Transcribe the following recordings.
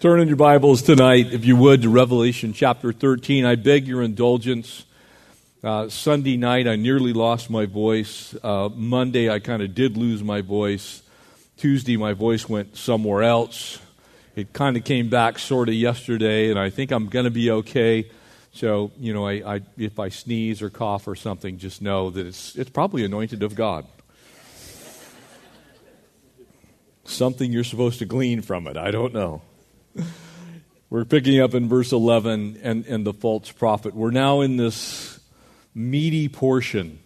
Turn in your Bibles tonight, if you would, to Revelation chapter 13. I beg your indulgence. Uh, Sunday night, I nearly lost my voice. Uh, Monday, I kind of did lose my voice. Tuesday, my voice went somewhere else. It kind of came back sort of yesterday, and I think I'm going to be okay. So, you know, I, I, if I sneeze or cough or something, just know that it's, it's probably anointed of God. Something you're supposed to glean from it. I don't know. We're picking up in verse 11 and, and the false prophet. We're now in this meaty portion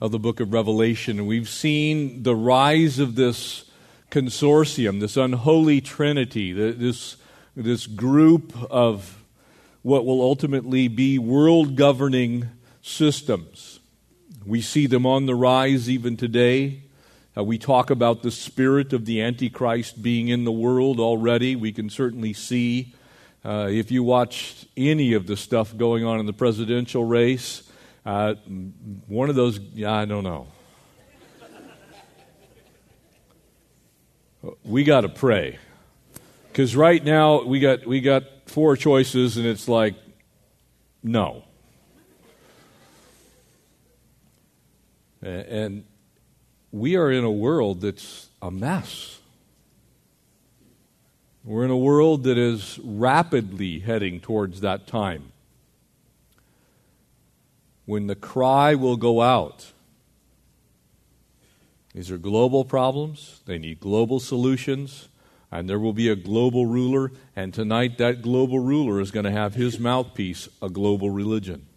of the book of Revelation, we've seen the rise of this consortium, this unholy trinity, this, this group of what will ultimately be world governing systems. We see them on the rise even today. Uh, we talk about the spirit of the Antichrist being in the world already. We can certainly see, uh, if you watch any of the stuff going on in the presidential race, uh, one of those, I don't know. we got to pray. Because right now, we got, we got four choices, and it's like, no. And we are in a world that's a mess. We're in a world that is rapidly heading towards that time when the cry will go out. These are global problems, they need global solutions, and there will be a global ruler, and tonight that global ruler is going to have his mouthpiece a global religion.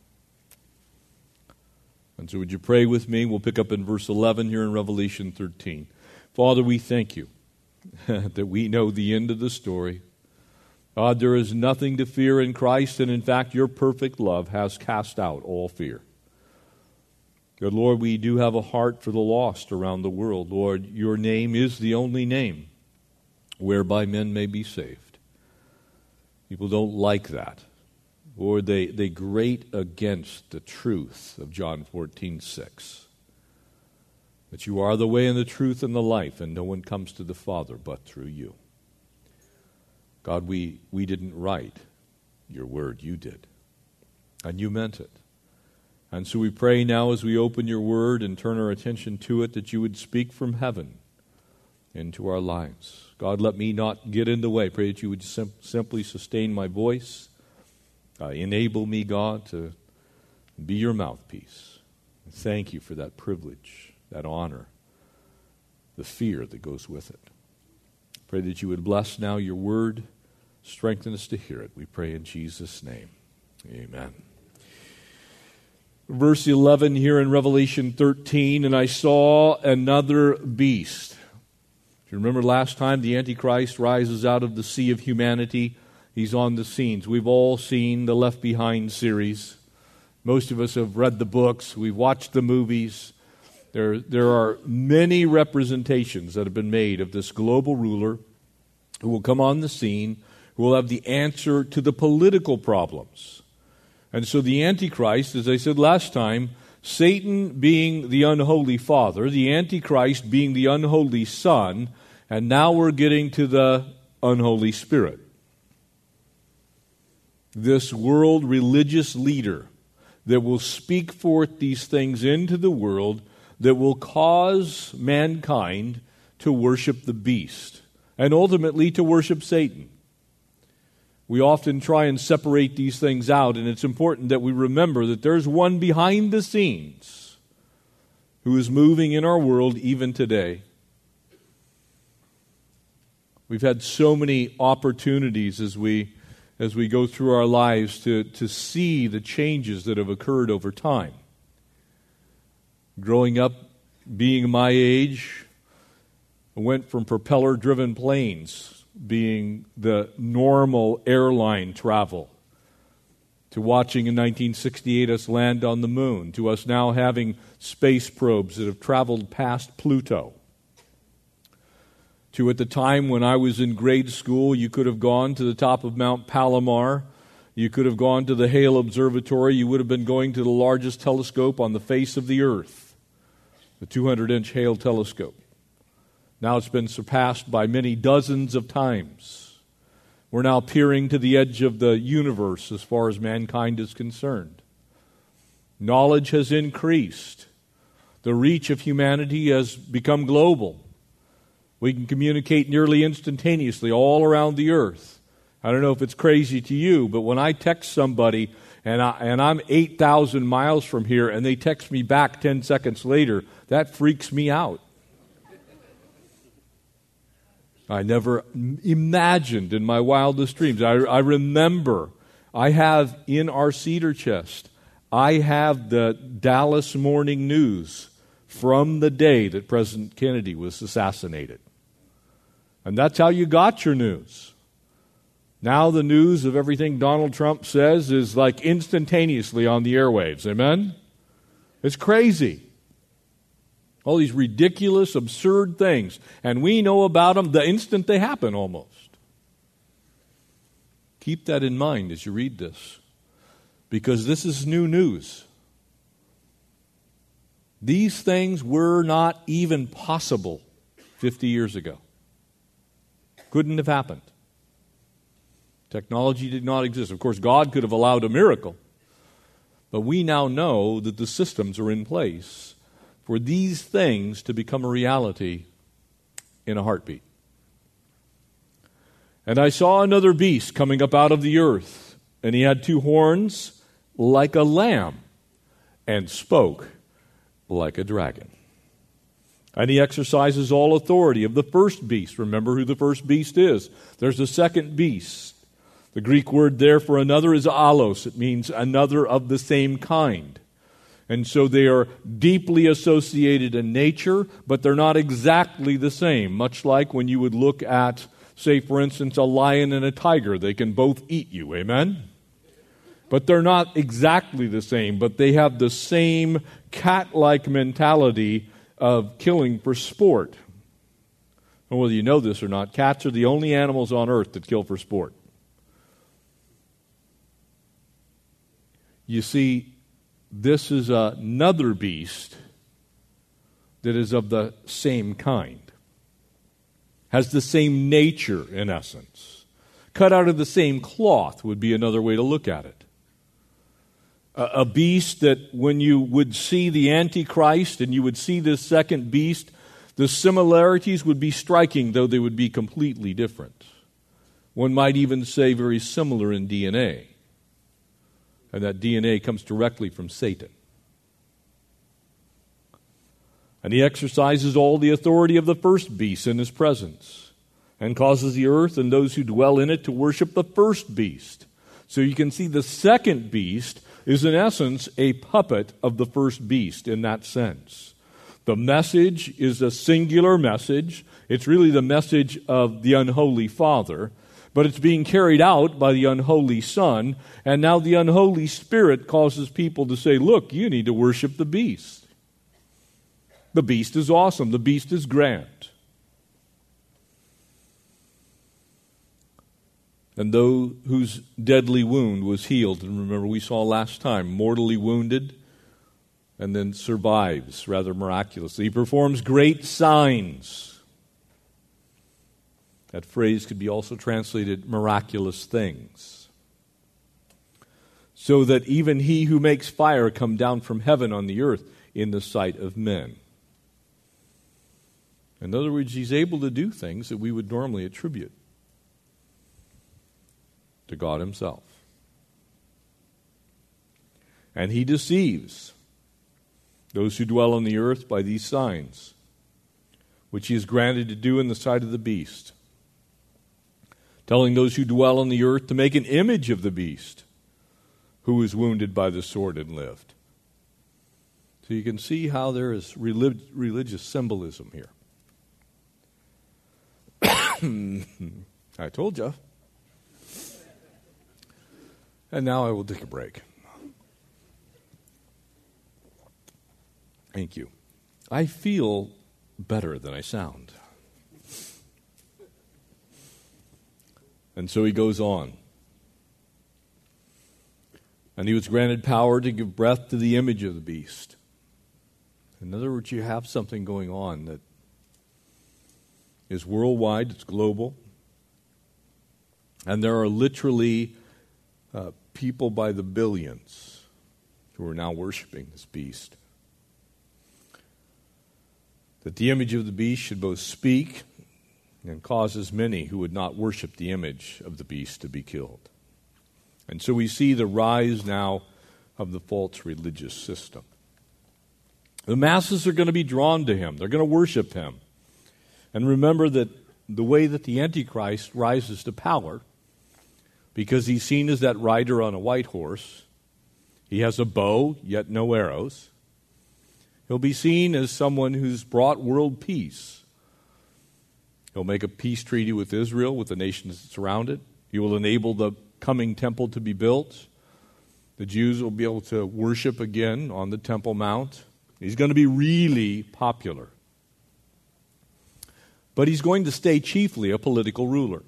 And so, would you pray with me? We'll pick up in verse 11 here in Revelation 13. Father, we thank you that we know the end of the story. God, there is nothing to fear in Christ, and in fact, your perfect love has cast out all fear. Good Lord, we do have a heart for the lost around the world. Lord, your name is the only name whereby men may be saved. People don't like that. Lord, they, they grate against the truth of John 14, 6. That you are the way and the truth and the life, and no one comes to the Father but through you. God, we, we didn't write your word, you did. And you meant it. And so we pray now as we open your word and turn our attention to it that you would speak from heaven into our lives. God, let me not get in the way. Pray that you would sim- simply sustain my voice uh, enable me, God, to be your mouthpiece. Thank you for that privilege, that honor, the fear that goes with it. Pray that you would bless now your word, strengthen us to hear it. We pray in Jesus' name. Amen. Verse 11 here in Revelation 13, and I saw another beast. If you remember last time, the Antichrist rises out of the sea of humanity he's on the scenes. We've all seen the Left Behind series. Most of us have read the books, we've watched the movies. There, there are many representations that have been made of this global ruler who will come on the scene, who will have the answer to the political problems. And so the Antichrist, as I said last time, Satan being the unholy father, the Antichrist being the unholy son, and now we're getting to the unholy spirit this world religious leader that will speak forth these things into the world that will cause mankind to worship the beast and ultimately to worship Satan. We often try and separate these things out, and it's important that we remember that there's one behind the scenes who is moving in our world even today. We've had so many opportunities as we as we go through our lives to, to see the changes that have occurred over time. Growing up, being my age, I went from propeller driven planes being the normal airline travel to watching in 1968 us land on the moon, to us now having space probes that have traveled past Pluto to at the time when I was in grade school, you could have gone to the top of Mount Palomar. You could have gone to the Hale Observatory. You would have been going to the largest telescope on the face of the earth, the 200 inch Hale telescope. Now it's been surpassed by many dozens of times. We're now peering to the edge of the universe as far as mankind is concerned. Knowledge has increased. The reach of humanity has become global. We can communicate nearly instantaneously all around the earth. I don't know if it's crazy to you, but when I text somebody and, I, and I'm 8,000 miles from here and they text me back 10 seconds later, that freaks me out. I never imagined in my wildest dreams. I, I remember I have in our cedar chest, I have the Dallas Morning News from the day that President Kennedy was assassinated. And that's how you got your news. Now, the news of everything Donald Trump says is like instantaneously on the airwaves. Amen? It's crazy. All these ridiculous, absurd things. And we know about them the instant they happen almost. Keep that in mind as you read this, because this is new news. These things were not even possible 50 years ago. Couldn't have happened. Technology did not exist. Of course, God could have allowed a miracle, but we now know that the systems are in place for these things to become a reality in a heartbeat. And I saw another beast coming up out of the earth, and he had two horns like a lamb, and spoke like a dragon. And he exercises all authority of the first beast. Remember who the first beast is. There's a second beast. The Greek word there for another is allos. It means another of the same kind. And so they are deeply associated in nature, but they're not exactly the same. Much like when you would look at, say, for instance, a lion and a tiger, they can both eat you. Amen? But they're not exactly the same, but they have the same cat like mentality of killing for sport. And whether you know this or not, cats are the only animals on earth that kill for sport. You see, this is another beast that is of the same kind, has the same nature in essence. Cut out of the same cloth would be another way to look at it. A, beast that when you would see the Antichrist and you would see this second beast, the similarities would be striking, though they would be completely different. One might even say very similar in DNA and that DNA comes directly from Satan. And he exercises all the authority of the first beast in his presence and causes the earth and those who dwell in it to worship the first beast. So you can see the second beast is, in essence, a puppet of the first beast in that sense. The message is a singular message. It's really the message of the unholy Father but it's being carried out by the unholy Son, and now the unholy Spirit causes people to say, Look, you need to worship the beast. The beast is awesome, the beast is grand. And those whose deadly wound was healed, and remember we saw last time, mortally wounded, and then survives rather miraculously. He performs great signs that phrase could be also translated miraculous things. So that even he who makes fire come down from heaven on the earth in the sight of men. In other words, he's able to do things that we would normally attribute to God himself. And he deceives those who dwell on the earth by these signs, which he is granted to do in the sight of the beast telling those who dwell on the earth to make an image of the beast who was wounded by the sword and lived. So you can see how there is relig- religious symbolism here. I told you. And now I will take a break. Thank you. I feel better than I sound. And so he goes on. And he was granted power to give breath to the image of the beast. In other words, you have something going on that is worldwide, it's global, And there are literally uh, people by the billions who are now worshiping this beast. That the image of the beast should both speak and causes many who would not worship the image of the beast to be killed. And so we see the rise now of the false religious system. The masses are going to be drawn to him, they're going to worship him. And remember that the way that the Antichrist rises to power, because he's seen as that rider on a white horse, he has a bow, yet no arrows. He'll be seen as someone who's brought world peace. He'll make a peace treaty with Israel, with the nations that surround it. He will enable the coming temple to be built. The Jews will be able to worship again on the Temple Mount. He's going to be really popular. But he's going to stay chiefly a political ruler.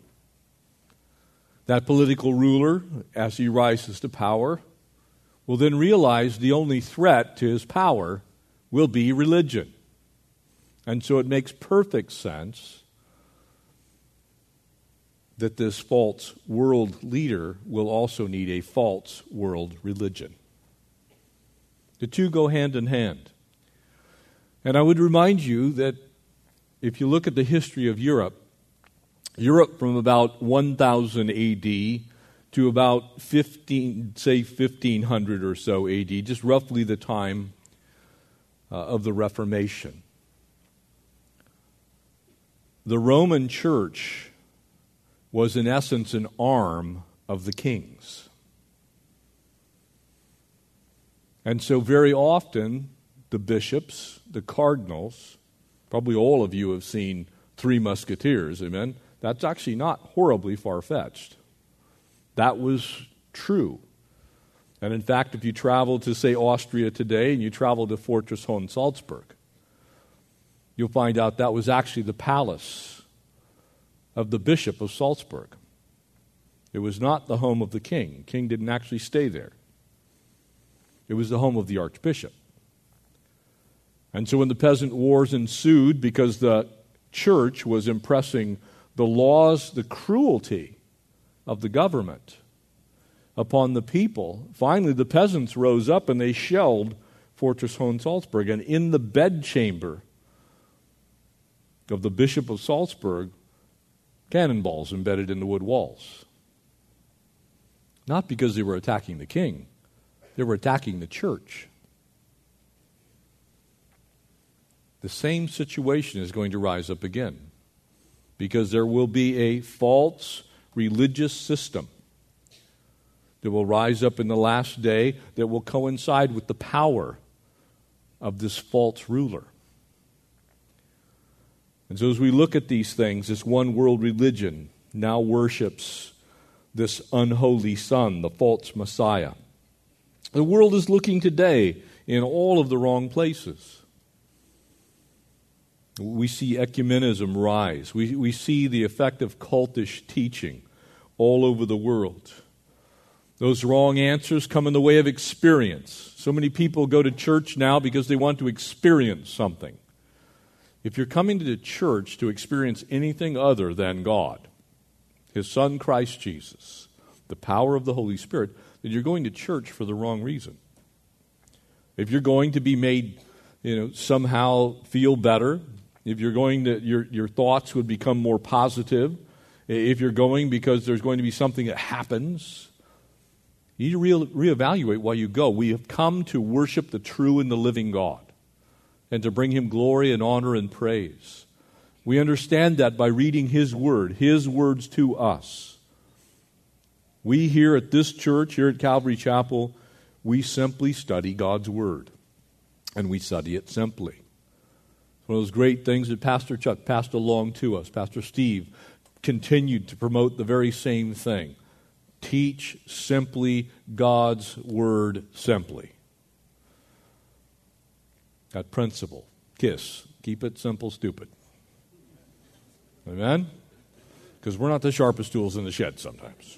That political ruler, as he rises to power, will then realize the only threat to his power will be religion. And so it makes perfect sense that this false world leader will also need a false world religion. The two go hand in hand. And I would remind you that if you look at the history of Europe, Europe from about 1000 AD to about 15, say 1500 or so AD, just roughly the time uh, of the Reformation. The Roman Church was, in essence, an arm of the kings. And so, very often, the bishops, the cardinals, probably all of you have seen Three Musketeers, amen? That's actually not horribly far fetched. That was true. And in fact, if you travel to, say, Austria today and you travel to Fortress Hohensalzburg, you'll find out that was actually the palace of the Bishop of Salzburg. It was not the home of the king. The king didn't actually stay there. It was the home of the archbishop. And so when the peasant wars ensued, because the church was impressing the laws, the cruelty of the government upon the people, finally the peasants rose up and they shelled Fortress Hohensalzburg. And in the bedchamber of the Bishop of Salzburg, cannonballs embedded in the wood walls. Not because they were attacking the king, they were attacking the church. the same situation is going to rise up again because there will be a false religious system that will rise up in the last day that will coincide with the power of this false ruler. And so, as we look at these things, this one world religion now worships this unholy son, the false Messiah. The world is looking today in all of the wrong places. We see ecumenism rise. We, we see the effect of cultish teaching all over the world. Those wrong answers come in the way of experience. So many people go to church now because they want to experience something. If you're coming to the church to experience anything other than God, His Son Christ Jesus, the power of the Holy Spirit, then you're going to church for the wrong reason. If you're going to be made, you know, somehow feel better, if you're going to, your, your thoughts would become more positive. If you're going because there's going to be something that happens, you need to re- reevaluate why you go. We have come to worship the true and the living God and to bring him glory and honor and praise. We understand that by reading his word, his words to us. We here at this church, here at Calvary Chapel, we simply study God's word. And we study it simply. One of those great things that Pastor Chuck passed along to us. Pastor Steve continued to promote the very same thing. Teach simply God's Word simply. That principle. KISS. Keep it simple, stupid. Amen? Because we're not the sharpest tools in the shed sometimes.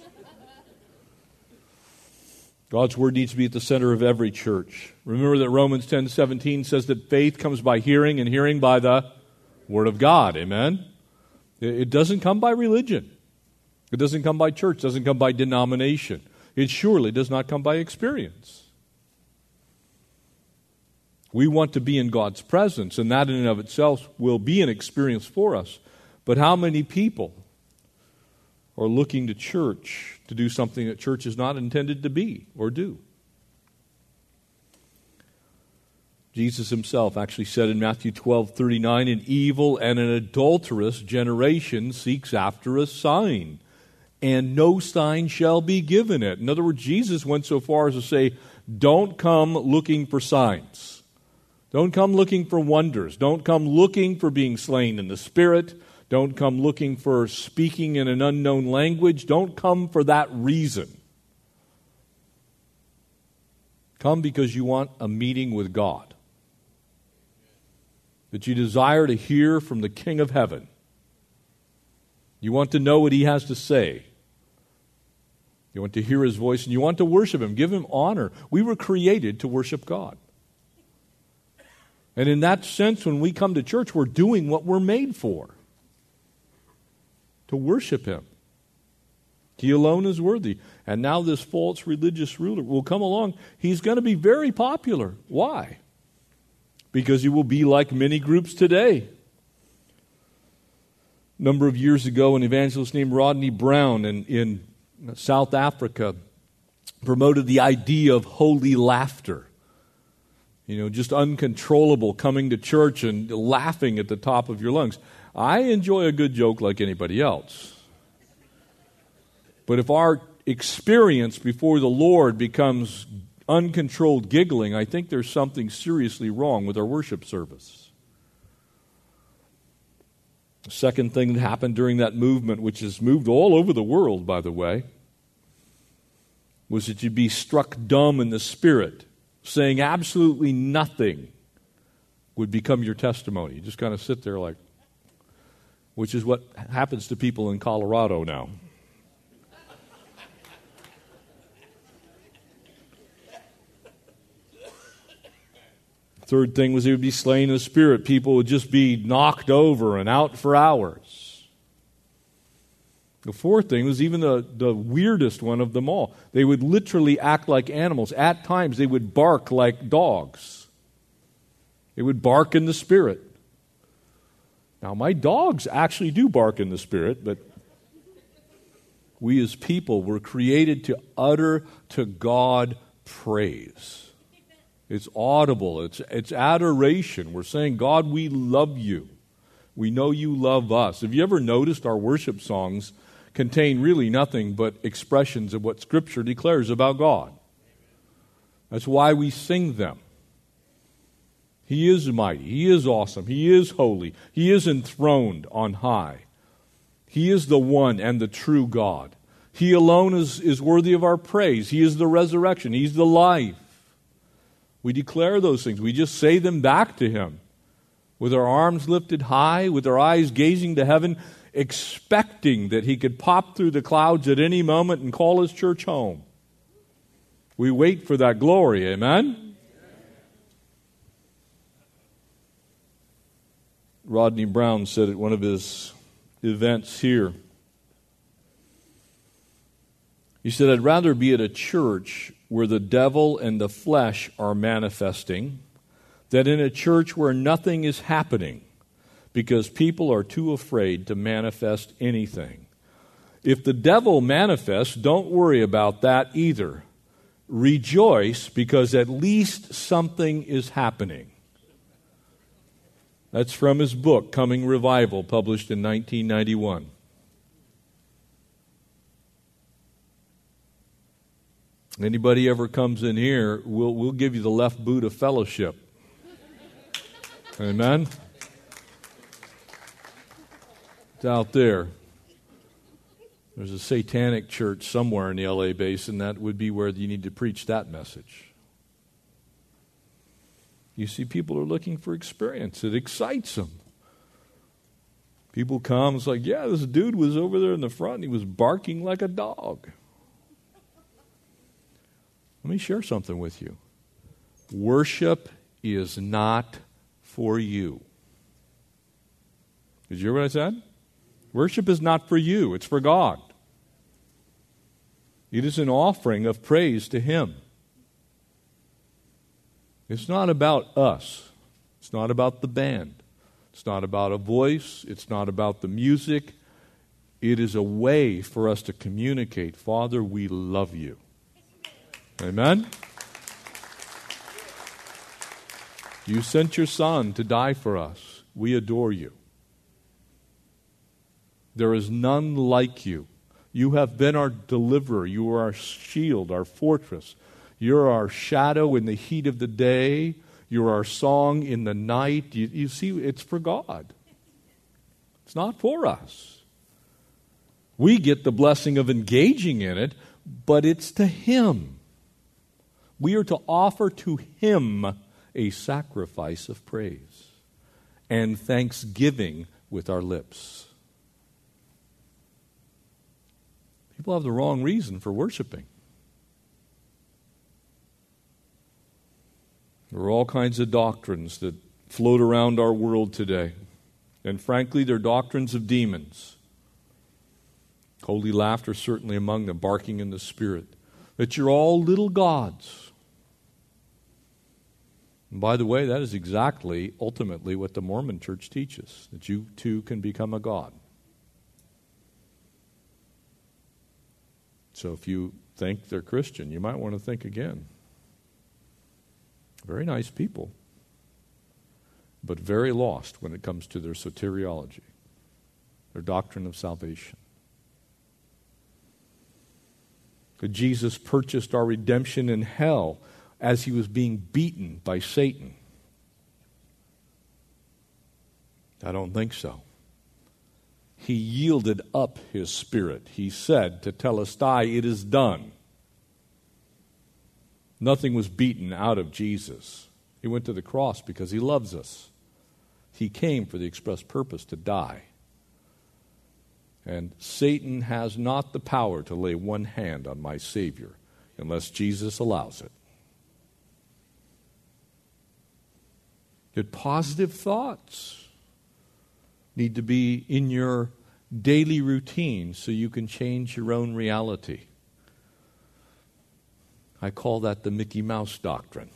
God's word needs to be at the center of every church. Remember that Romans 10 17 says that faith comes by hearing, and hearing by the word of God. Amen? It doesn't come by religion. It doesn't come by church, it doesn't come by denomination. It surely does not come by experience. We want to be in God's presence, and that in and of itself will be an experience for us. But how many people are looking to church to do something that church is not intended to be or do? Jesus himself actually said in Matthew 12 39, an evil and an adulterous generation seeks after a sign, and no sign shall be given it. In other words, Jesus went so far as to say, don't come looking for signs. Don't come looking for wonders. Don't come looking for being slain in the Spirit. Don't come looking for speaking in an unknown language. Don't come for that reason. Come because you want a meeting with God that you desire to hear from the King of heaven. You want to know what he has to say. You want to hear his voice and you want to worship him, give him honor. We were created to worship God. And in that sense, when we come to church, we're doing what we're made for to worship him. He alone is worthy. And now this false religious ruler will come along. He's going to be very popular. Why? because you will be like many groups today. A number of years ago, an evangelist named Rodney Browne in, in South Africa promoted the idea of holy laughter. You know, just uncontrollable coming to church and laughing at the top of your lungs. I enjoy a good joke like anybody else. But if our experience before the Lord becomes uncontrolled giggling, I think there's something seriously wrong with our worship service. The second thing that happened during that movement, which has moved all over the world, by the way, was that you'd be struck dumb in the spirit, saying absolutely nothing would become your testimony. You just kind of sit there like, which is what happens to people in Colorado now. Third thing was he would be slain in the spirit. People would just be knocked over and out for hours. The fourth thing was even the, the weirdest one of them all. They would literally act like animals. At times, they would bark like dogs. They would bark in the spirit. Now, my dogs actually do bark in the spirit, but we as people were created to utter to God praise. It's audible, it's, it's adoration. We're saying, God, we love you. We know you love us. Have you ever noticed our worship songs contain really nothing but expressions of what Scripture declares about God? That's why we sing them. He is mighty. He is awesome. He is holy. He is enthroned on high. He is the one and the true God. He alone is, is worthy of our praise. He is the resurrection. He's the life. We declare those things. We just say them back to Him with our arms lifted high, with our eyes gazing to heaven, expecting that He could pop through the clouds at any moment and call His church home. We wait for that glory. Amen? Rodney Browne said at one of his events here. He said, I'd rather be at a church where the devil and the flesh are manifesting than in a church where nothing is happening because people are too afraid to manifest anything. If the devil manifests, don't worry about that either. Rejoice because at least something is happening. That's from his book, Coming Revival, published in 1991. Anybody ever comes in here, we'll, we'll give you the left boot of fellowship. Amen? It's out there. There's a satanic church somewhere in the LA basin. That would be where you need to preach that message. You see, people are looking for experience. It excites them. People come, it's like, yeah, this dude was over there in the front and he was barking like a dog. Let me share something with you. Worship is not for you. Did you hear what I said? Worship is not for you, it's for God. It is an offering of praise to Him. It's not about us, it's not about the band, it's not about a voice, it's not about the music. It is a way for us to communicate, Father, we love you. Amen? You sent your Son to die for us. We adore you. There is none like you. You have been our deliverer. You are our shield, our fortress. You're our shadow in the heat of the day. You're our song in the night. You, you see, it's for God, it's not for us. We get the blessing of engaging in it, but it's to Him. We are to offer to Him a sacrifice of praise and thanksgiving with our lips. People have the wrong reason for worshiping. There are all kinds of doctrines that float around our world today. And frankly, they're doctrines of demons. Holy laughter, certainly among them, barking in the spirit. That you're all little gods. And by the way, that is exactly, ultimately, what the Mormon church teaches that you too can become a god. So if you think they're Christian, you might want to think again. Very nice people, but very lost when it comes to their soteriology, their doctrine of salvation. That Jesus purchased our redemption in hell as he was being beaten by Satan. I don't think so. He yielded up his spirit. He said Tetelestai, It is done. Nothing was beaten out of Jesus. He went to the cross because he loves us. He came for the express purpose to die. And Satan has not the power to lay one hand on my Savior unless Jesus allows it. That positive thoughts need to be in your daily routine so you can change your own reality. I call that the Mickey Mouse doctrine.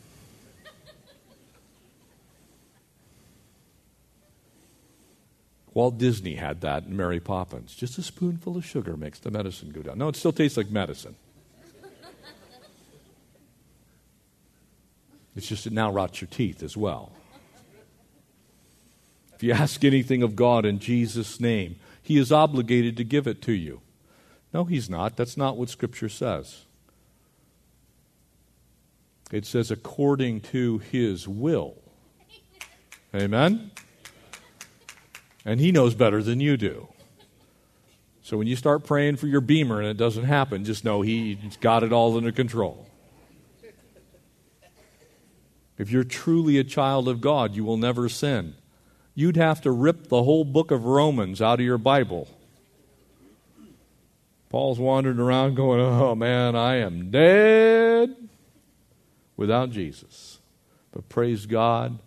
Walt Disney had that in Mary Poppins. Just a spoonful of sugar makes the medicine go down. No, it still tastes like medicine. It's just it now rots your teeth as well. If you ask anything of God in Jesus' name, He is obligated to give it to you. No, He's not. That's not what Scripture says. It says, according to His will. Amen? And He knows better than you do. So when you start praying for your beamer and it doesn't happen, just know He's got it all under control. If you're truly a child of God, you will never sin you'd have to rip the whole book of Romans out of your Bible. Paul's wandering around going, Oh man, I am dead without Jesus. But praise God,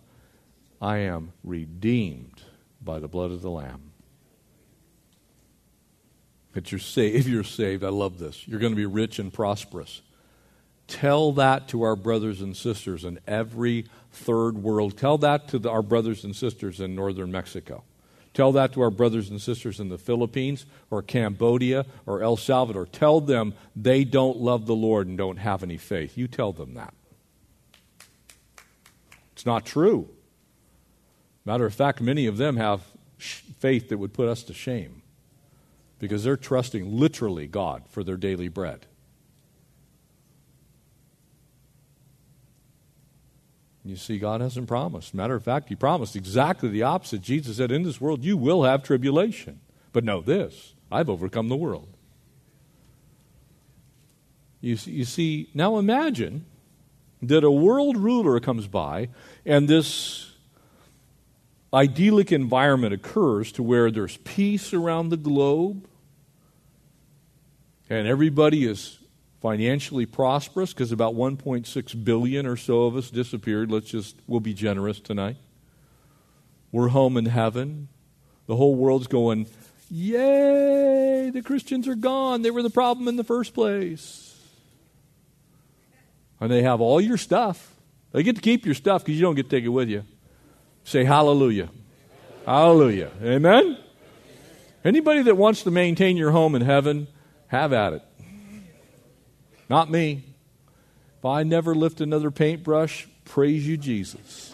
I am redeemed by the blood of the Lamb. But you're saved. If you're saved, I love this. You're going to be rich and prosperous. Tell that to our brothers and sisters in every third world. Tell that to the, our brothers and sisters in northern Mexico. Tell that to our brothers and sisters in the Philippines or Cambodia or El Salvador. Tell them they don't love the Lord and don't have any faith. You tell them that. It's not true. Matter of fact, many of them have faith that would put us to shame because they're trusting literally God for their daily bread. You see, God hasn't promised. Matter of fact, He promised exactly the opposite. Jesus said, In this world you will have tribulation. But know this I've overcome the world. You see, you see, now imagine that a world ruler comes by and this idyllic environment occurs to where there's peace around the globe and everybody is financially prosperous because about 1.6 billion or so of us disappeared. Let's just, we'll be generous tonight. We're home in heaven. The whole world's going, Yay, the Christians are gone. They were the problem in the first place. And they have all your stuff. They get to keep your stuff because you don't get to take it with you. Say hallelujah. Hallelujah. Amen? Anybody that wants to maintain your home in heaven, have at it. Not me. If I never lift another paintbrush, praise you, Jesus.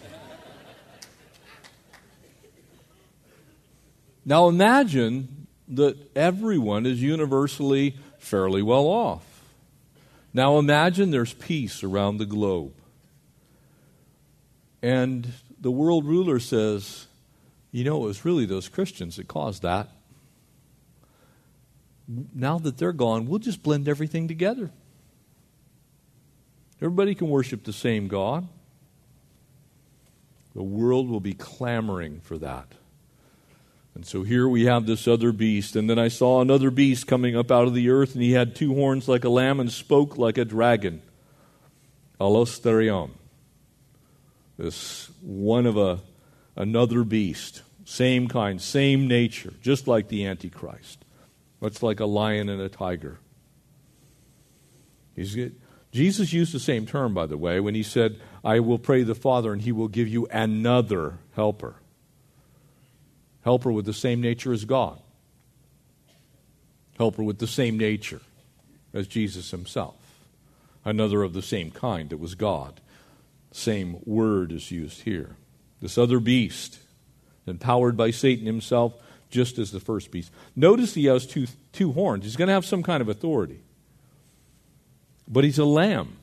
now imagine that everyone is universally fairly well off. Now imagine there's peace around the globe. And the world ruler says, you know, it was really those Christians that caused that. Now that they're gone, we'll just blend everything together. Everybody can worship the same God. The world will be clamoring for that. And so here we have this other beast. And then I saw another beast coming up out of the earth, and he had two horns like a lamb and spoke like a dragon. allos therion. This one of a another beast. Same kind, same nature, just like the Antichrist. Much like a lion and a tiger. He's, Jesus used the same term, by the way, when he said, I will pray the Father and he will give you another helper. Helper with the same nature as God. Helper with the same nature as Jesus himself. Another of the same kind, that was God. Same word is used here. This other beast, empowered by Satan himself, just as the first beast. Notice he has two, two horns. He's going to have some kind of authority. But he's a lamb,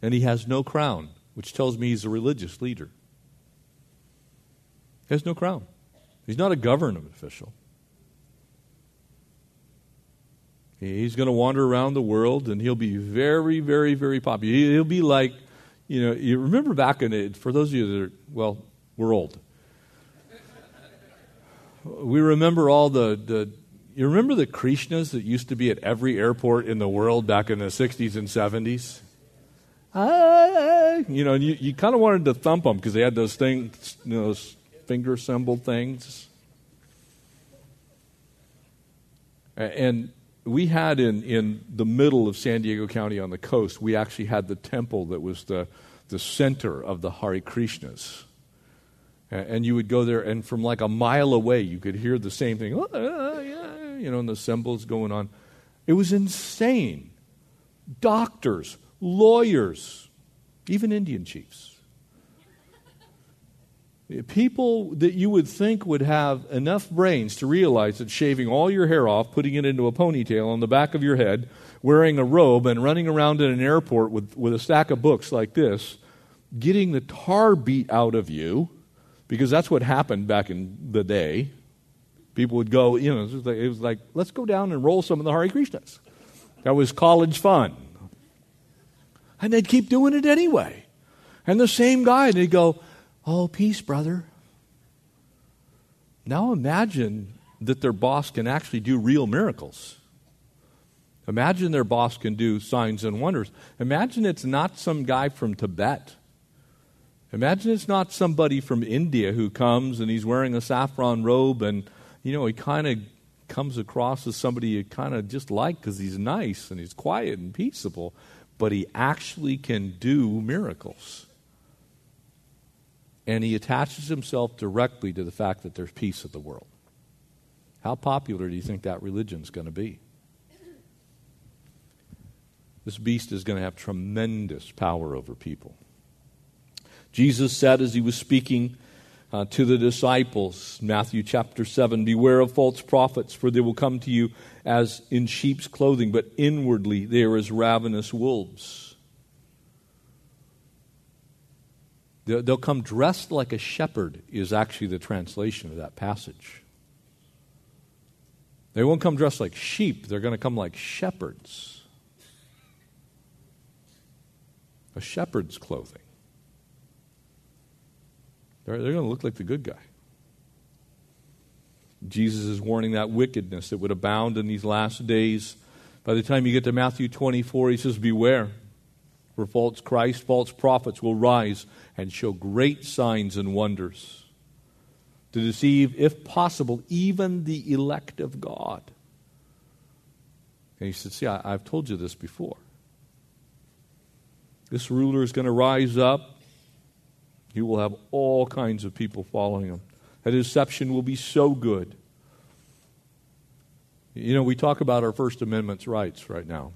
and he has no crown, which tells me he's a religious leader. He has no crown. He's not a government official. He's going to wander around the world, and he'll be very, very, very popular. He'll be like, you know, you remember back in it, for those of you that are, well, we're old. We remember all the, the you remember the Krishnas that used to be at every airport in the world back in the 60s and 70s? Ah, you know, you, you kind of wanted to thump them because they had those things, you know, those finger cymbal things. And we had in, in the middle of San Diego County on the coast, we actually had the temple that was the, the center of the Hare Krishnas. And you would go there, and from like a mile away, you could hear the same thing. Oh, yeah, you know, and the cymbals going on. It was insane. Doctors, lawyers, even Indian chiefs. People that you would think would have enough brains to realize that shaving all your hair off, putting it into a ponytail on the back of your head, wearing a robe, and running around in an airport with, with a stack of books like this, getting the tar beat out of you, because that's what happened back in the day. People would go, you know, it was, like, it was like, let's go down and roll some of the Hare Krishnas. That was college fun. And they'd keep doing it anyway. And the same guy, they'd go, Oh, peace, brother. Now imagine that their boss can actually do real miracles. Imagine their boss can do signs and wonders. Imagine it's not some guy from Tibet. Imagine it's not somebody from India who comes and he's wearing a saffron robe and you know, he kind of comes across as somebody you kind of just like because he's nice and he's quiet and peaceable, but he actually can do miracles. And he attaches himself directly to the fact that there's peace in the world. How popular do you think that religion's going to be? This beast is going to have tremendous power over people. Jesus said as he was speaking uh, to the disciples. Matthew chapter 7 Beware of false prophets, for they will come to you as in sheep's clothing, but inwardly they are as ravenous wolves. They'll come dressed like a shepherd, is actually the translation of that passage. They won't come dressed like sheep, they're going to come like shepherds. A shepherd's clothing. They're, they're going to look like the good guy. Jesus is warning that wickedness that would abound in these last days. By the time you get to Matthew 24, he says, Beware, for false Christ, false prophets will rise and show great signs and wonders. to deceive, if possible, even the elect of God. And he said, See, I, have told you this before. This ruler is going to rise up. He will have all kinds of people following him. That deception will be so good. You know, we talk about our First Amendment's rights right now.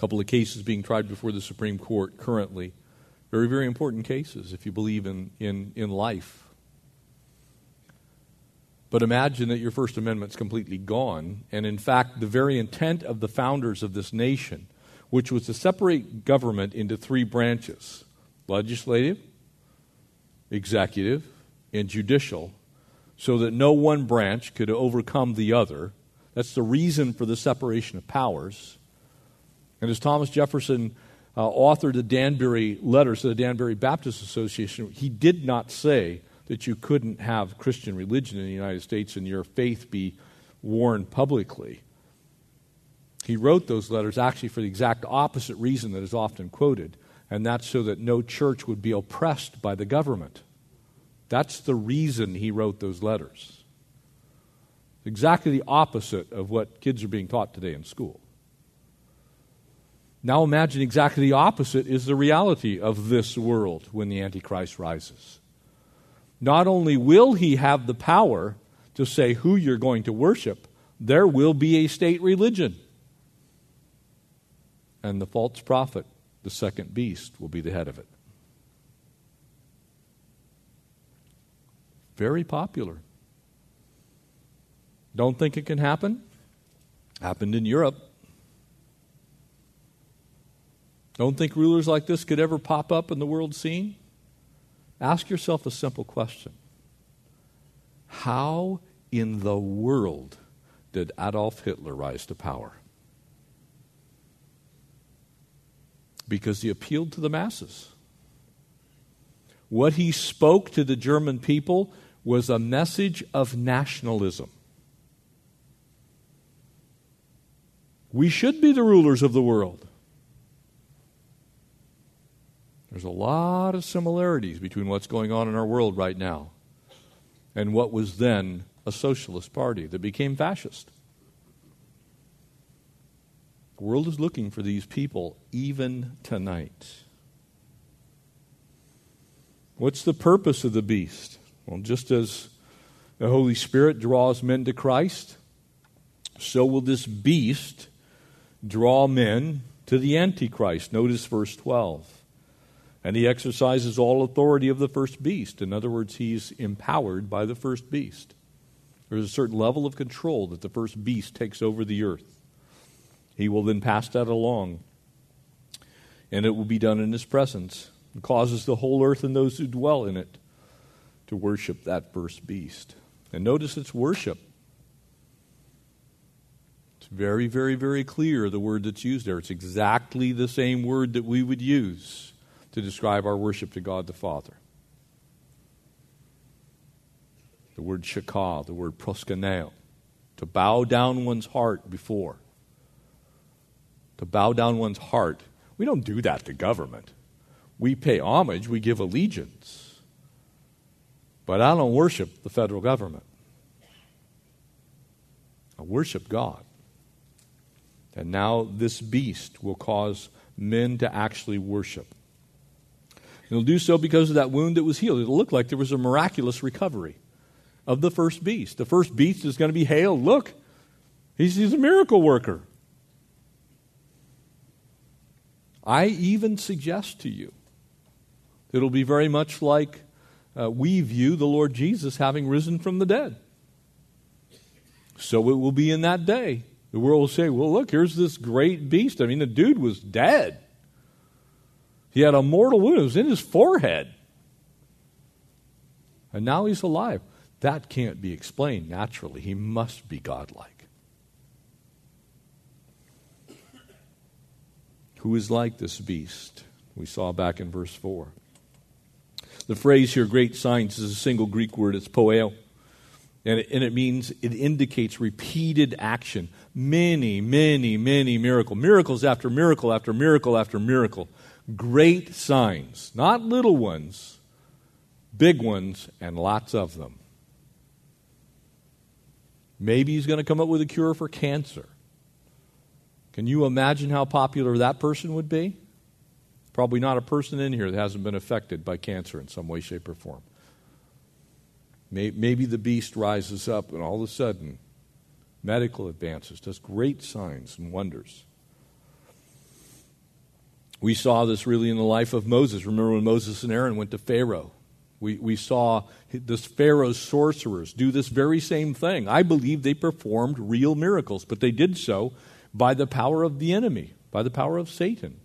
Couple of cases being tried before the Supreme Court currently. Very, very important cases if you believe in, in, in life. But imagine that your First Amendment's completely gone, and in fact, the very intent of the founders of this nation, which was to separate government into three branches legislative, executive, and judicial, so that no one branch could overcome the other. That's the reason for the separation of powers. And as Thomas Jefferson uh, authored the Danbury letters to the Danbury Baptist Association, he did not say that you couldn't have Christian religion in the United States and your faith be worn publicly. He wrote those letters actually for the exact opposite reason that is often quoted, and that's so that no church would be oppressed by the government. That's the reason he wrote those letters. Exactly the opposite of what kids are being taught today in school. Now imagine exactly the opposite is the reality of this world when the Antichrist rises not only will he have the power to say who you're going to worship, there will be a state religion. And the false prophet, the second beast, will be the head of it. Very popular. Don't think it can happen? Happened in Europe. Don't think rulers like this could ever pop up in the world scene? Ask yourself a simple question How in the world did Adolf Hitler rise to power? Because he appealed to the masses. What he spoke to the German people was a message of nationalism. We should be the rulers of the world. There's a lot of similarities between what's going on in our world right now and what was then a socialist party that became fascist. The world is looking for these people even tonight. What's the purpose of the beast? Well, just as the Holy Spirit draws men to Christ, so will this beast draw men to the Antichrist. Notice verse 12. And he exercises all authority of the first beast. In other words, he's empowered by the first beast. There's a certain level of control that the first beast takes over the earth. He will then pass that along, and it will be done in his presence. It causes the whole earth and those who dwell in it to worship that first beast. And notice it's worship. It's very, very, very clear the word that's used there. It's exactly the same word that we would use to describe our worship to God the Father. The word shakah, the word proskuneo, to bow down one's heart before. To bow down one's heart. We don't do that to government. We pay homage, we give allegiance. But I don't worship the federal government. I worship God. And now this beast will cause men to actually worship. It'll do so because of that wound that was healed. It'll look like there was a miraculous recovery of the first beast. The first beast is going to be hailed. Look, he's, he's a miracle worker. I even suggest to you it'll be very much like uh, we view the Lord Jesus having risen from the dead. So it will be in that day. The world will say, well, look, here's this great beast. I mean, the dude was dead. He had a mortal wound. It was in his forehead. And now he's alive. That can't be explained naturally. He must be godlike. Who is like this beast? We saw back in verse 4. The phrase here, great signs, is a single Greek word. It's poieo. And it, and it means, it indicates repeated action. Many, many, many miracle. Miracles after miracle after miracle after miracle great signs, not little ones, big ones, and lots of them. Maybe he's going to come up with a cure for cancer. Can you imagine how popular that person would be? Probably not a person in here that hasn't been affected by cancer in some way, shape, or form. Maybe the beast rises up and all of a sudden, medical advances, does great signs and wonders. We saw this really in the life of Moses. Remember when Moses and Aaron went to Pharaoh? We, we saw this Pharaoh's sorcerers do this very same thing. I believe they performed real miracles, but they did so by the power of the enemy, by the power of Satan.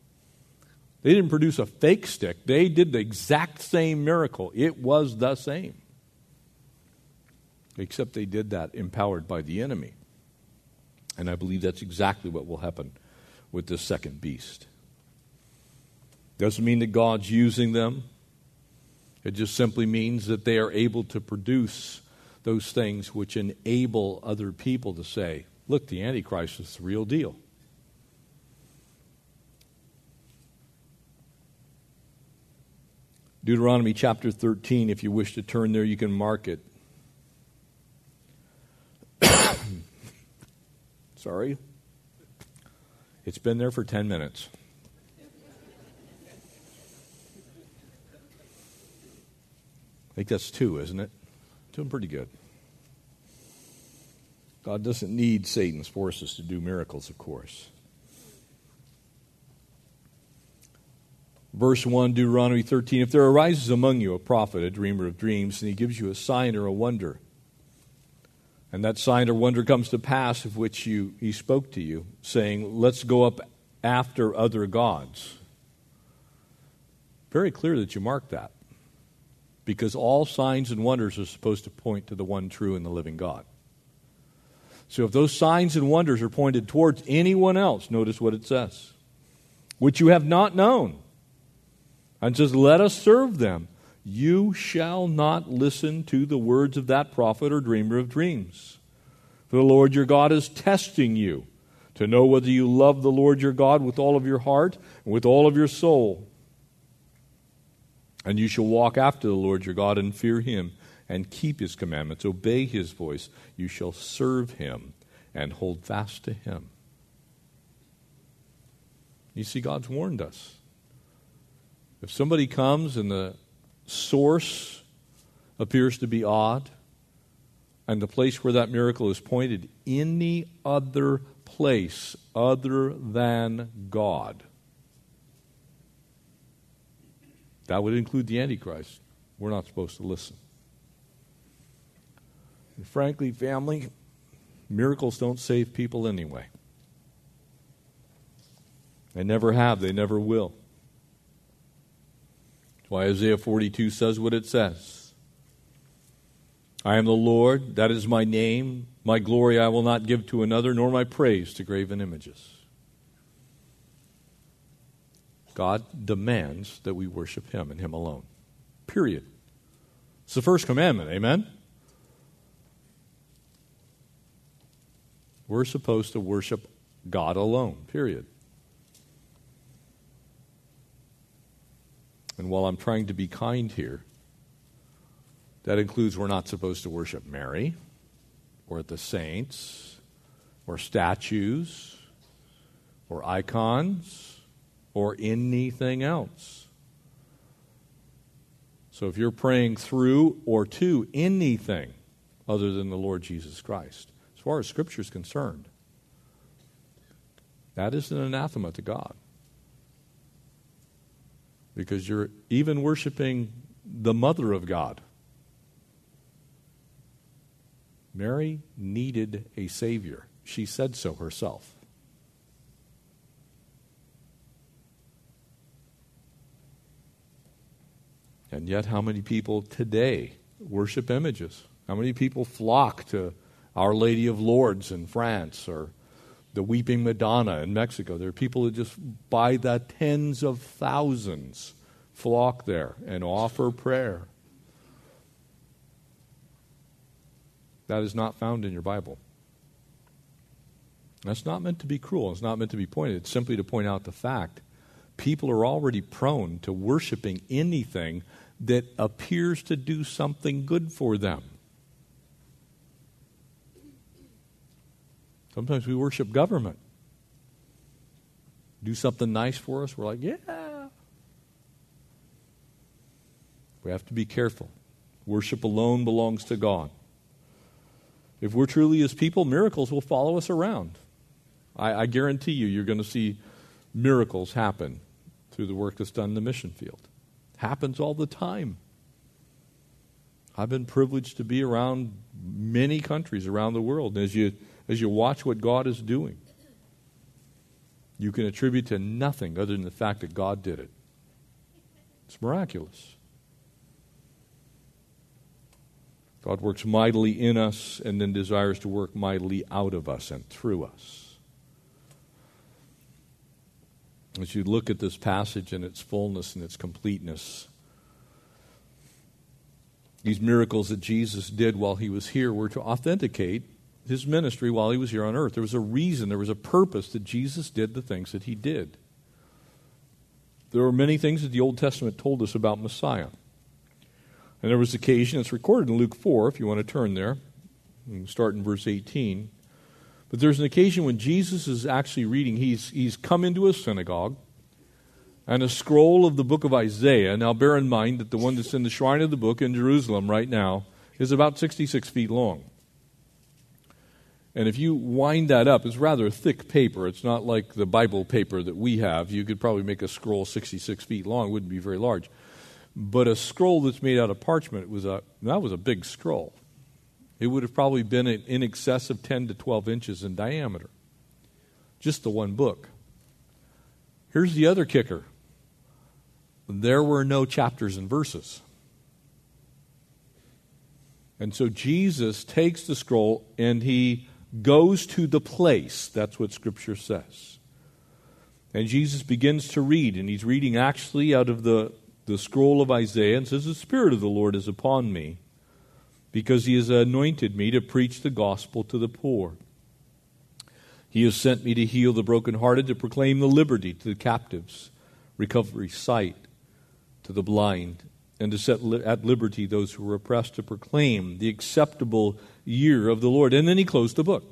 They didn't produce a fake stick, they did the exact same miracle. It was the same. Except they did that empowered by the enemy. And I believe that's exactly what will happen with this second beast. Doesn't mean that God's using them. It just simply means that they are able to produce those things which enable other people to say, look, the Antichrist is the real deal. Deuteronomy chapter 13, if you wish to turn there, you can mark it. Sorry. It's been there for 10 minutes. I think that's two, isn't it? Doing pretty good. God doesn't need Satan's forces to do miracles, of course. Verse 1, Deuteronomy 13 If there arises among you a prophet, a dreamer of dreams, and he gives you a sign or a wonder, and that sign or wonder comes to pass of which you, he spoke to you, saying, Let's go up after other gods. Very clear that you mark that. Because all signs and wonders are supposed to point to the one true and the living God. So if those signs and wonders are pointed towards anyone else, notice what it says, which you have not known, and says, Let us serve them you shall not listen to the words of that prophet or dreamer of dreams. For the Lord your God is testing you to know whether you love the Lord your God with all of your heart and with all of your soul. And you shall walk after the Lord your God and fear him and keep his commandments, obey his voice. You shall serve him and hold fast to him. You see, God's warned us. If somebody comes and the source appears to be odd, and the place where that miracle is pointed, any other place other than God. That would include the Antichrist. We're not supposed to listen. And frankly, family, miracles don't save people anyway. They never have, they never will why Isaiah 42 says what it says. I am the Lord, that is my name. My glory I will not give to another, nor my praise to graven images. God demands that we worship Him and Him alone. Period. It's the first commandment, amen? We're supposed to worship God alone, period. And while I'm trying to be kind here, that includes we're not supposed to worship Mary or the saints or statues or icons or anything else. So if you're praying through or to anything other than the Lord Jesus Christ, as far as Scripture is concerned, that is an anathema to God because you're even worshiping the mother of God. Mary needed a Savior. She said so herself. And yet, how many people today worship images? How many people flock to Our Lady of Lourdes in France or the Weeping Madonna in Mexico. There are people who just by the tens of thousands flock there and offer prayer. That is not found in your Bible. That's not meant to be cruel. It's not meant to be pointed. It's simply to point out the fact people are already prone to worshiping anything that appears to do something good for them. Sometimes we worship government. Do something nice for us, we're like, yeah. We have to be careful. Worship alone belongs to God. If we're truly His people, miracles will follow us around. I, I guarantee you, you're going to see miracles happen through the work that's done in the mission field. Happens all the time. I've been privileged to be around many countries around the world. As you, as you watch what God is doing, you can attribute to nothing other than the fact that God did it. It's miraculous. God works mightily in us and then desires to work mightily out of us and through us. As you look at this passage in its fullness and its completeness, these miracles that Jesus did while he was here were to authenticate his ministry while he was here on earth. There was a reason, there was a purpose that Jesus did the things that he did. There were many things that the Old Testament told us about Messiah. And there was occasion, it's recorded in Luke 4, if you want to turn there. Start in verse 18. But there's an occasion when Jesus is actually reading, he's, he's come into a synagogue, and a scroll of the book of Isaiah. Now, bear in mind that the one that's in the shrine of the book in Jerusalem right now is about 66 feet long. And if you wind that up, it's rather thick paper. It's not like the Bible paper that we have. You could probably make a scroll 66 feet long, it wouldn't be very large. But a scroll that's made out of parchment was a that was a big scroll. It would have probably been in excess of 10 to 12 inches in diameter. Just the one book. Here's the other kicker there were no chapters and verses. And so Jesus takes the scroll and he goes to the place. That's what Scripture says. And Jesus begins to read, and he's reading actually out of the, the scroll of Isaiah and says, The Spirit of the Lord is upon me because he has anointed me to preach the gospel to the poor. He has sent me to heal the brokenhearted, to proclaim the liberty to the captives, recovery sight to the blind, and to set li- at liberty those who are oppressed, to proclaim the acceptable year of the Lord. And then he closed the book.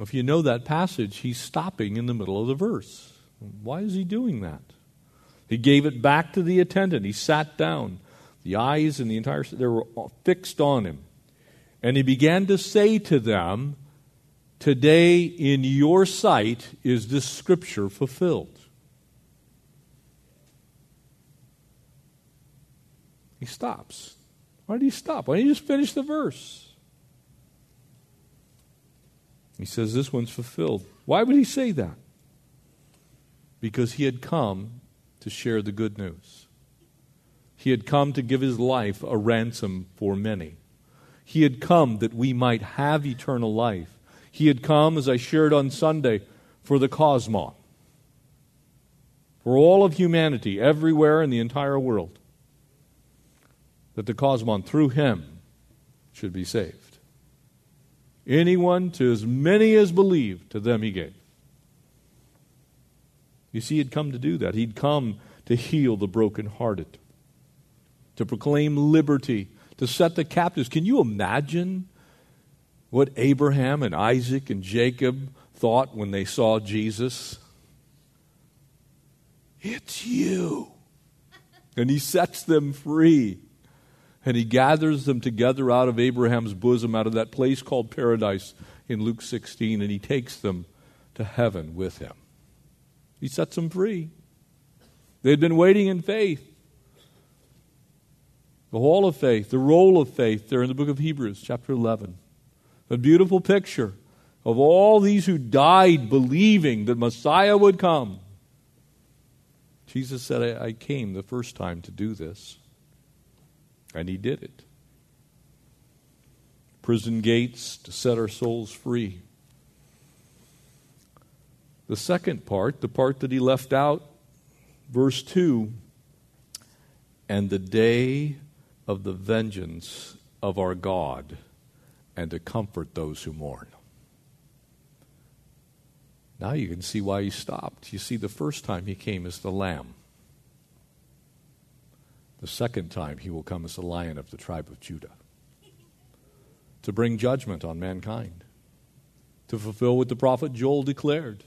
If you know that passage, he's stopping in the middle of the verse. Why is he doing that? He gave it back to the attendant. He sat down. The eyes and the entire they were fixed on him. And he began to say to them, Today in your sight is this scripture fulfilled. He stops. Why did he stop? Why didn't he just finish the verse? He says, This one's fulfilled. Why would he say that? Because he had come to share the good news. He had come to give his life a ransom for many. He had come that we might have eternal life. He had come, as I shared on Sunday, for the cosmos, for all of humanity, everywhere in the entire world, that the cosmos, through him, should be saved. Anyone, to as many as believed, to them he gave. You see, he'd come to do that. He'd come to heal the brokenhearted to proclaim liberty, to set the captives. Can you imagine what Abraham and Isaac and Jacob thought when they saw Jesus? It's you. And he sets them free. And he gathers them together out of Abraham's bosom, out of that place called paradise in Luke 16, and he takes them to heaven with him. He sets them free. They'd been waiting in faith the hall of faith, the roll of faith, there in the book of Hebrews, chapter 11. A beautiful picture of all these who died believing that Messiah would come. Jesus said, I, I came the first time to do this. And he did it. Prison gates to set our souls free. The second part, the part that he left out, verse 2 and the day of the vengeance of our God and to comfort those who mourn. Now you can see why he stopped. You see, the first time he came as the lamb. The second time, he will come as the lion of the tribe of Judah to bring judgment on mankind, to fulfill what the prophet Joel declared.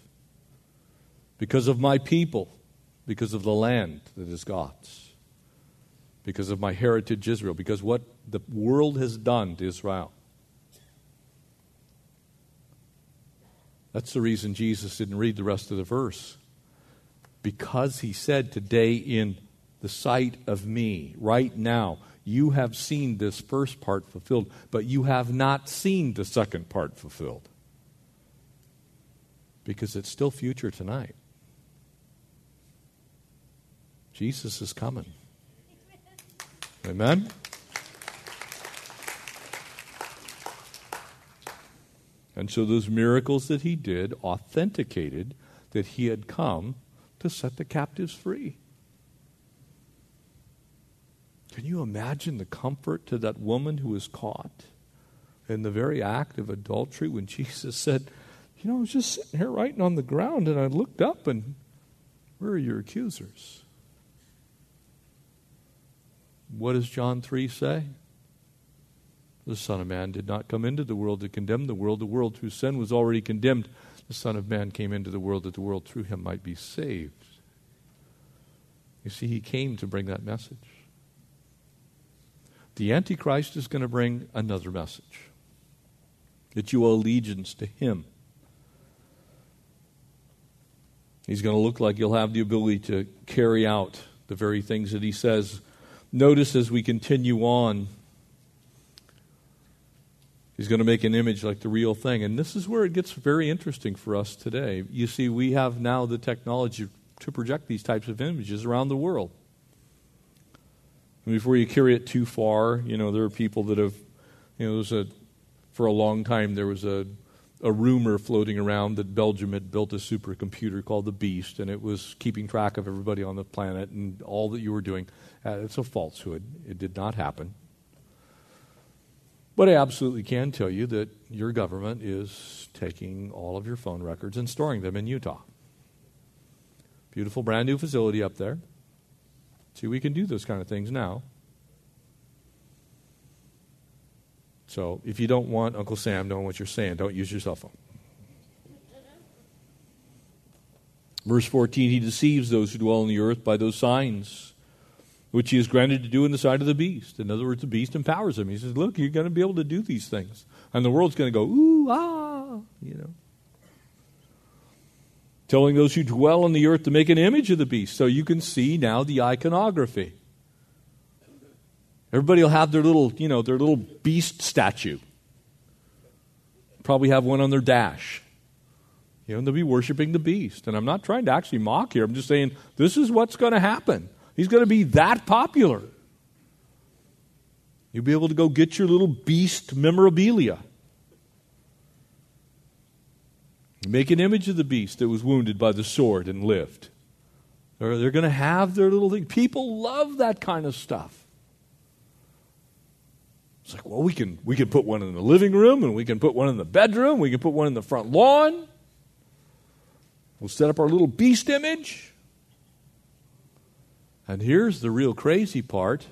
Because of my people, because of the land that is God's, because of my heritage Israel, because what the world has done to Israel. That's the reason Jesus didn't read the rest of the verse. Because he said, Today in the sight of me, right now, you have seen this first part fulfilled, but you have not seen the second part fulfilled. Because it's still future tonight. Jesus is coming. Amen? And so those miracles that he did authenticated that he had come to set the captives free. Can you imagine the comfort to that woman who was caught in the very act of adultery when Jesus said, You know, I was just sitting here writing on the ground and I looked up and where are your accusers? What does John 3 say? The Son of Man did not come into the world to condemn the world. The world through sin was already condemned. The Son of Man came into the world that the world through him might be saved. You see, he came to bring that message. The Antichrist is going to bring another message that you owe allegiance to him. He's going to look like you'll have the ability to carry out the very things that he says. Notice as we continue on He's going to make an image like the real thing. And this is where it gets very interesting for us today. You see, we have now the technology to project these types of images around the world. And before you carry it too far, you know, there are people that have, you know, there's a, for a long time there was a, a rumor floating around that Belgium had built a supercomputer called the Beast, and it was keeping track of everybody on the planet and all that you were doing. Uh, it's a falsehood. It did not happen. But I absolutely can tell you that your government is taking all of your phone records and storing them in Utah. Beautiful brand new facility up there. See, we can do those kind of things now. So if you don't want Uncle Sam knowing what you're saying, don't use your cell phone. Verse 14, he deceives those who dwell on the earth by those signs which he is granted to do in the sight of the beast. In other words, the beast empowers him. He says, Look, you're going to be able to do these things. And the world's going to go, ooh, ah, you know. Telling those who dwell on the earth to make an image of the beast. So you can see now the iconography. Everybody will have their little, you know, their little beast statue. Probably have one on their dash. You know, they'll be worshiping the beast. And I'm not trying to actually mock here. I'm just saying this is what's going to happen. He's going to be that popular. You'll be able to go get your little beast memorabilia. Make an image of the beast that was wounded by the sword and lived. They're, they're going to have their little thing. People love that kind of stuff. It's like, well, we can, we can put one in the living room and we can put one in the bedroom. We can put one in the front lawn. We'll set up our little beast image. And here's the real crazy part.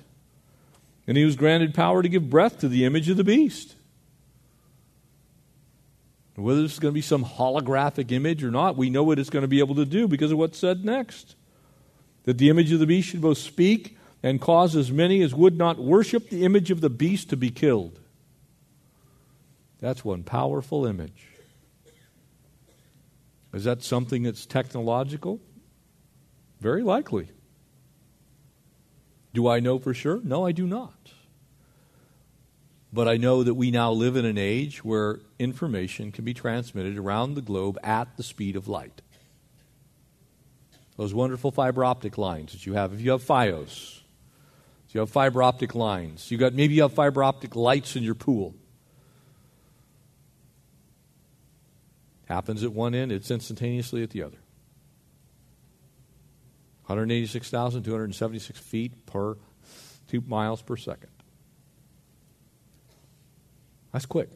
And he was granted power to give breath to the image of the beast. Whether this is going to be some holographic image or not, we know what it's going to be able to do because of what's said next. That the image of the beast should both speak and cause as many as would not worship the image of the beast to be killed. That's one powerful image. Is that something that's technological? Very likely. Do I know for sure? No, I do not. But I know that we now live in an age where information can be transmitted around the globe at the speed of light. Those wonderful fiber optic lines that you have, if you have Fios, you have fiber optic lines. You got maybe you have fiber optic lights in your pool. Happens at one end, it's instantaneously at the other. 186,276 feet per two miles per second. That's quick.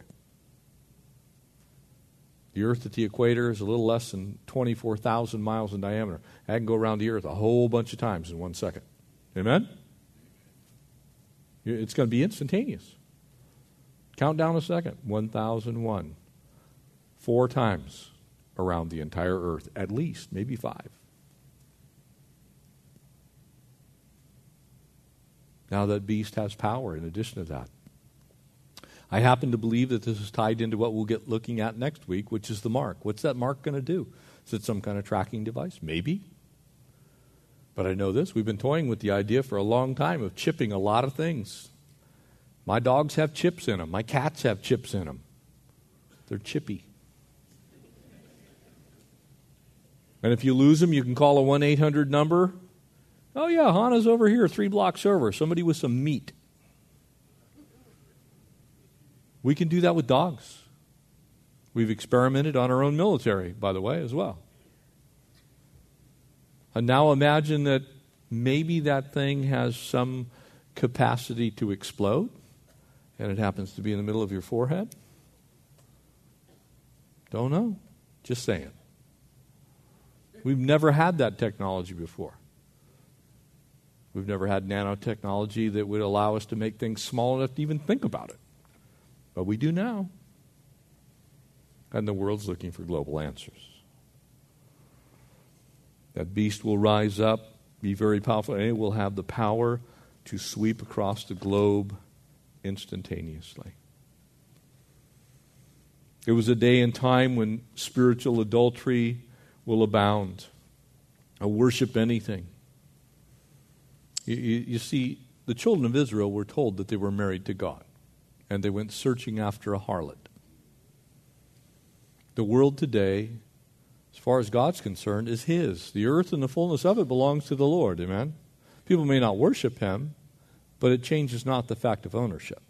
The Earth at the equator is a little less than 24,000 miles in diameter. I can go around the Earth a whole bunch of times in one second. Amen? It's going to be instantaneous. Count down a second 1001. Four times around the entire earth, at least, maybe five. Now that beast has power in addition to that. I happen to believe that this is tied into what we'll get looking at next week, which is the mark. What's that mark going to do? Is it some kind of tracking device? Maybe. But I know this. We've been toying with the idea for a long time of chipping a lot of things. My dogs have chips in them, my cats have chips in them. They're chippy. And if you lose them, you can call a 1 800 number. Oh, yeah, Hana's over here, three blocks over. Somebody with some meat. We can do that with dogs. We've experimented on our own military, by the way, as well. And now imagine that maybe that thing has some capacity to explode, and it happens to be in the middle of your forehead. Don't know. Just saying. We've never had that technology before. We've never had nanotechnology that would allow us to make things small enough to even think about it. But we do now. And the world's looking for global answers. That beast will rise up, be very powerful, and it will have the power to sweep across the globe instantaneously. It was a day and time when spiritual adultery will abound. I'll worship anything. You, you, you, see, the children of Israel were told that they were married to God, and they went searching after a harlot. The world today, far as God's concerned, is His. The earth and the fullness of it belongs to the Lord. Amen? People may not worship Him, but it changes not the fact of ownership.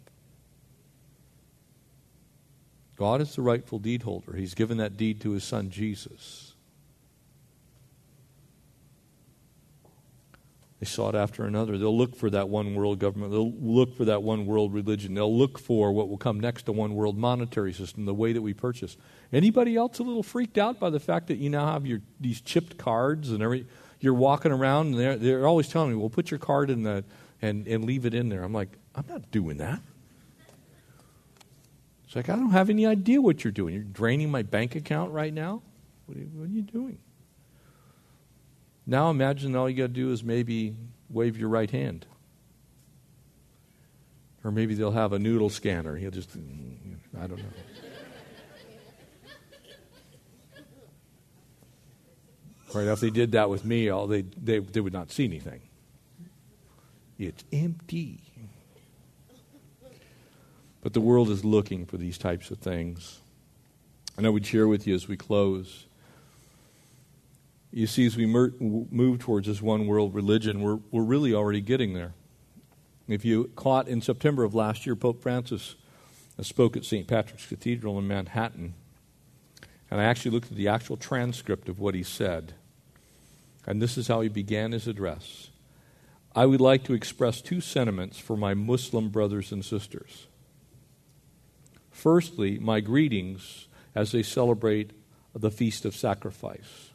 God is the rightful deed holder. He's given that deed to His Son Jesus. They sought after another. They'll look for that one world government. They'll look for that one world religion. They'll look for what will come next to one world monetary system, the way that we purchase. Anybody else a little freaked out by the fact that you now have your these chipped cards and every you're walking around and they're, they're always telling me, well, put your card in the and, and leave it in there. I'm like, I'm not doing that. It's like, I don't have any idea what you're doing. You're draining my bank account right now? What are what are you doing? Now imagine all you got to do is maybe wave your right hand. Or maybe they'll have a noodle scanner. He'll just, I don't know. right, if they did that with me, all they, they, they would not see anything. It's empty. But the world is looking for these types of things. And I would share with you as we close you see, as we move towards this one world religion, we're, we're really already getting there. If you caught in September of last year, Pope Francis uh, spoke at St. Patrick's Cathedral in Manhattan. And I actually looked at the actual transcript of what he said. And this is how he began his address I would like to express two sentiments for my Muslim brothers and sisters. Firstly, my greetings as they celebrate the Feast of Sacrifice.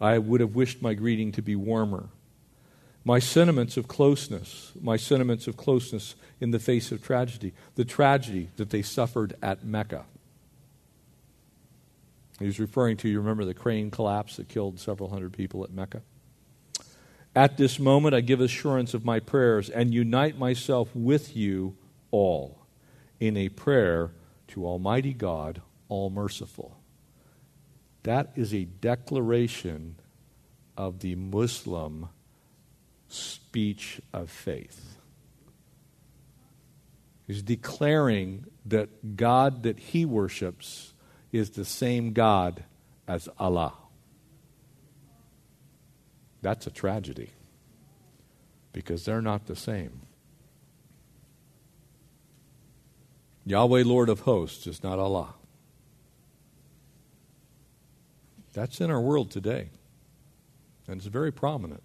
I would have wished my greeting to be warmer. My sentiments of closeness, my sentiments of closeness in the face of tragedy, the tragedy that they suffered at Mecca. He was referring to, you remember the crane collapse that killed several hundred people at Mecca? At this moment, I give assurance of my prayers and unite myself with you all in a prayer to Almighty God, all merciful. That is a declaration of the Muslim speech of faith. He's declaring that God that he worships is the same God as Allah. That's a tragedy because they're not the same. Yahweh, Lord of hosts, is not Allah. That's in our world today. And it's very prominent.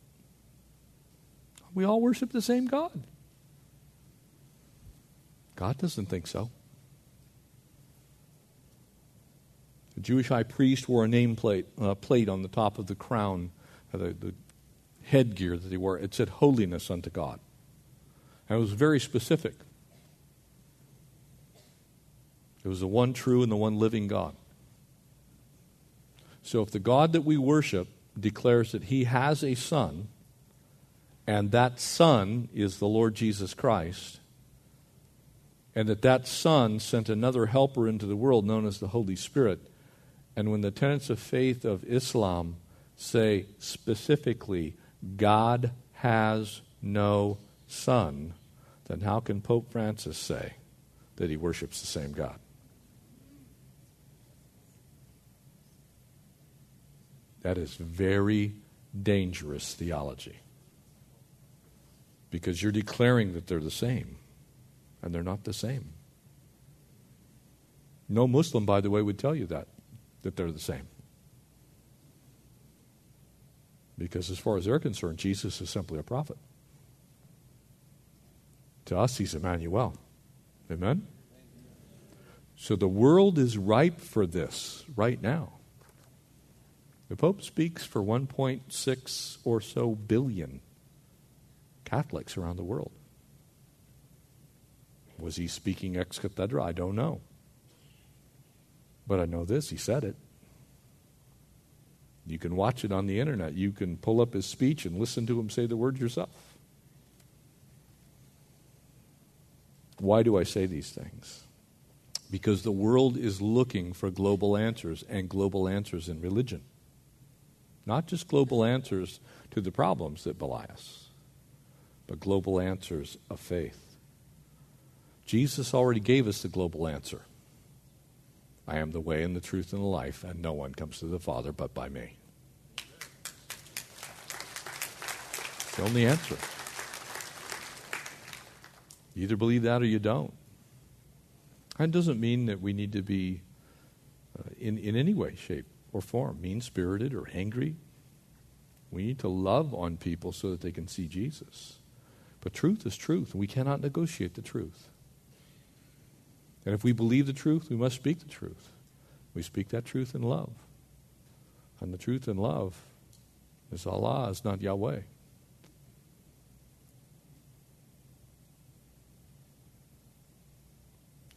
We all worship the same God. God doesn't think so. The Jewish high priest wore a nameplate uh, plate on the top of the crown, uh, the, the headgear that he wore. It said, Holiness unto God. And it was very specific. It was the one true and the one living God. So if the God that we worship declares that he has a son, and that son is the Lord Jesus Christ, and that that son sent another helper into the world known as the Holy Spirit, and when the tenets of faith of Islam say specifically, God has no son, then how can Pope Francis say that he worships the same God? That is very dangerous theology. Because you're declaring that they're the same, and they're not the same. No Muslim, by the way, would tell you that, that they're the same. Because as far as they're concerned, Jesus is simply a prophet. To us, he's Emmanuel. Amen? So the world is ripe for this right now. The Pope speaks for 1.6 or so billion Catholics around the world. Was he speaking ex cathedra? I don't know. But I know this, he said it. You can watch it on the internet. You can pull up his speech and listen to him say the words yourself. Why do I say these things? Because the world is looking for global answers and global answers in religion. Not just global answers to the problems that belie us, but global answers of faith. Jesus already gave us the global answer I am the way and the truth and the life, and no one comes to the Father but by me. It's the only answer. You either believe that or you don't. That doesn't mean that we need to be, uh, in, in any way, shape, or form, mean spirited or angry. We need to love on people so that they can see Jesus. But truth is truth, and we cannot negotiate the truth. And if we believe the truth, we must speak the truth. We speak that truth in love. And the truth in love is Allah, is not Yahweh.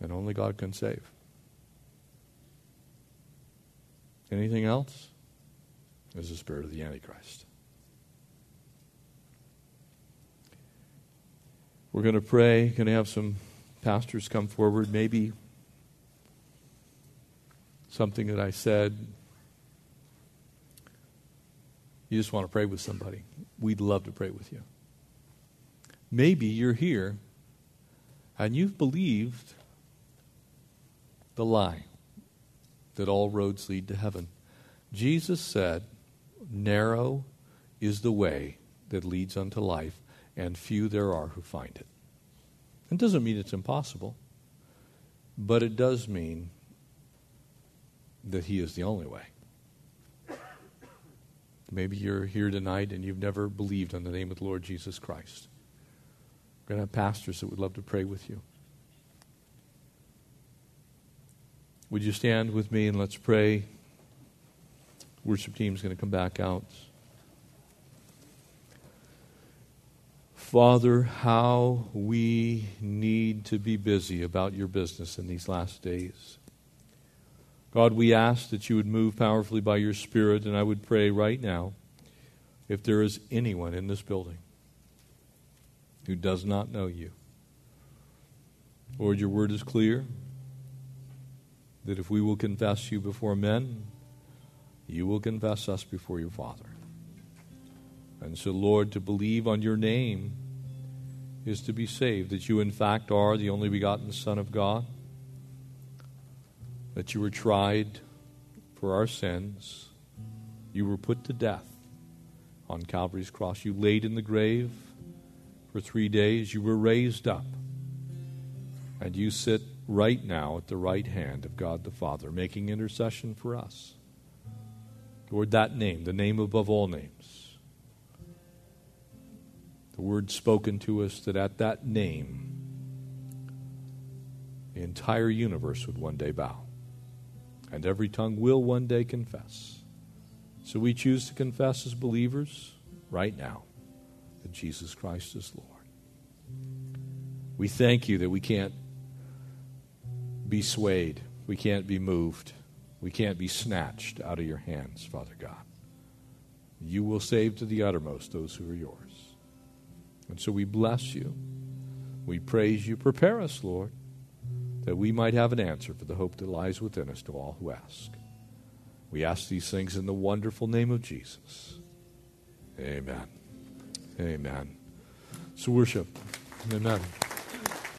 And only God can save. Anything else is the spirit of the Antichrist. We're going to pray. Going to have some pastors come forward. Maybe something that I said. You just want to pray with somebody. We'd love to pray with you. Maybe you're here and you've believed the lie that all roads lead to heaven. Jesus said, Narrow is the way that leads unto life, and few there are who find it. It doesn't mean it's impossible, but it does mean that He is the only way. Maybe you're here tonight and you've never believed on the name of the Lord Jesus Christ. We're going to have pastors that would love to pray with you. Would you stand with me and let's pray? Worship team is going to come back out. Father, how we need to be busy about your business in these last days. God, we ask that you would move powerfully by your Spirit, and I would pray right now if there is anyone in this building who does not know you. Lord, your word is clear that if we will confess you before men, you will confess us before your Father. And so, Lord, to believe on your name is to be saved, that you, in fact, are the only begotten Son of God, that you were tried for our sins, you were put to death on Calvary's cross, you laid in the grave for three days, you were raised up, and you sit right now at the right hand of God the Father, making intercession for us. Lord, that name, the name above all names, the word spoken to us that at that name, the entire universe would one day bow, and every tongue will one day confess. So we choose to confess as believers right now that Jesus Christ is Lord. We thank you that we can't be swayed, we can't be moved, we can't be snatched out of your hands, Father God. You will save to the uttermost those who are yours. And so we bless you. We praise you. Prepare us, Lord, that we might have an answer for the hope that lies within us to all who ask. We ask these things in the wonderful name of Jesus. Amen. Amen. So worship. Amen.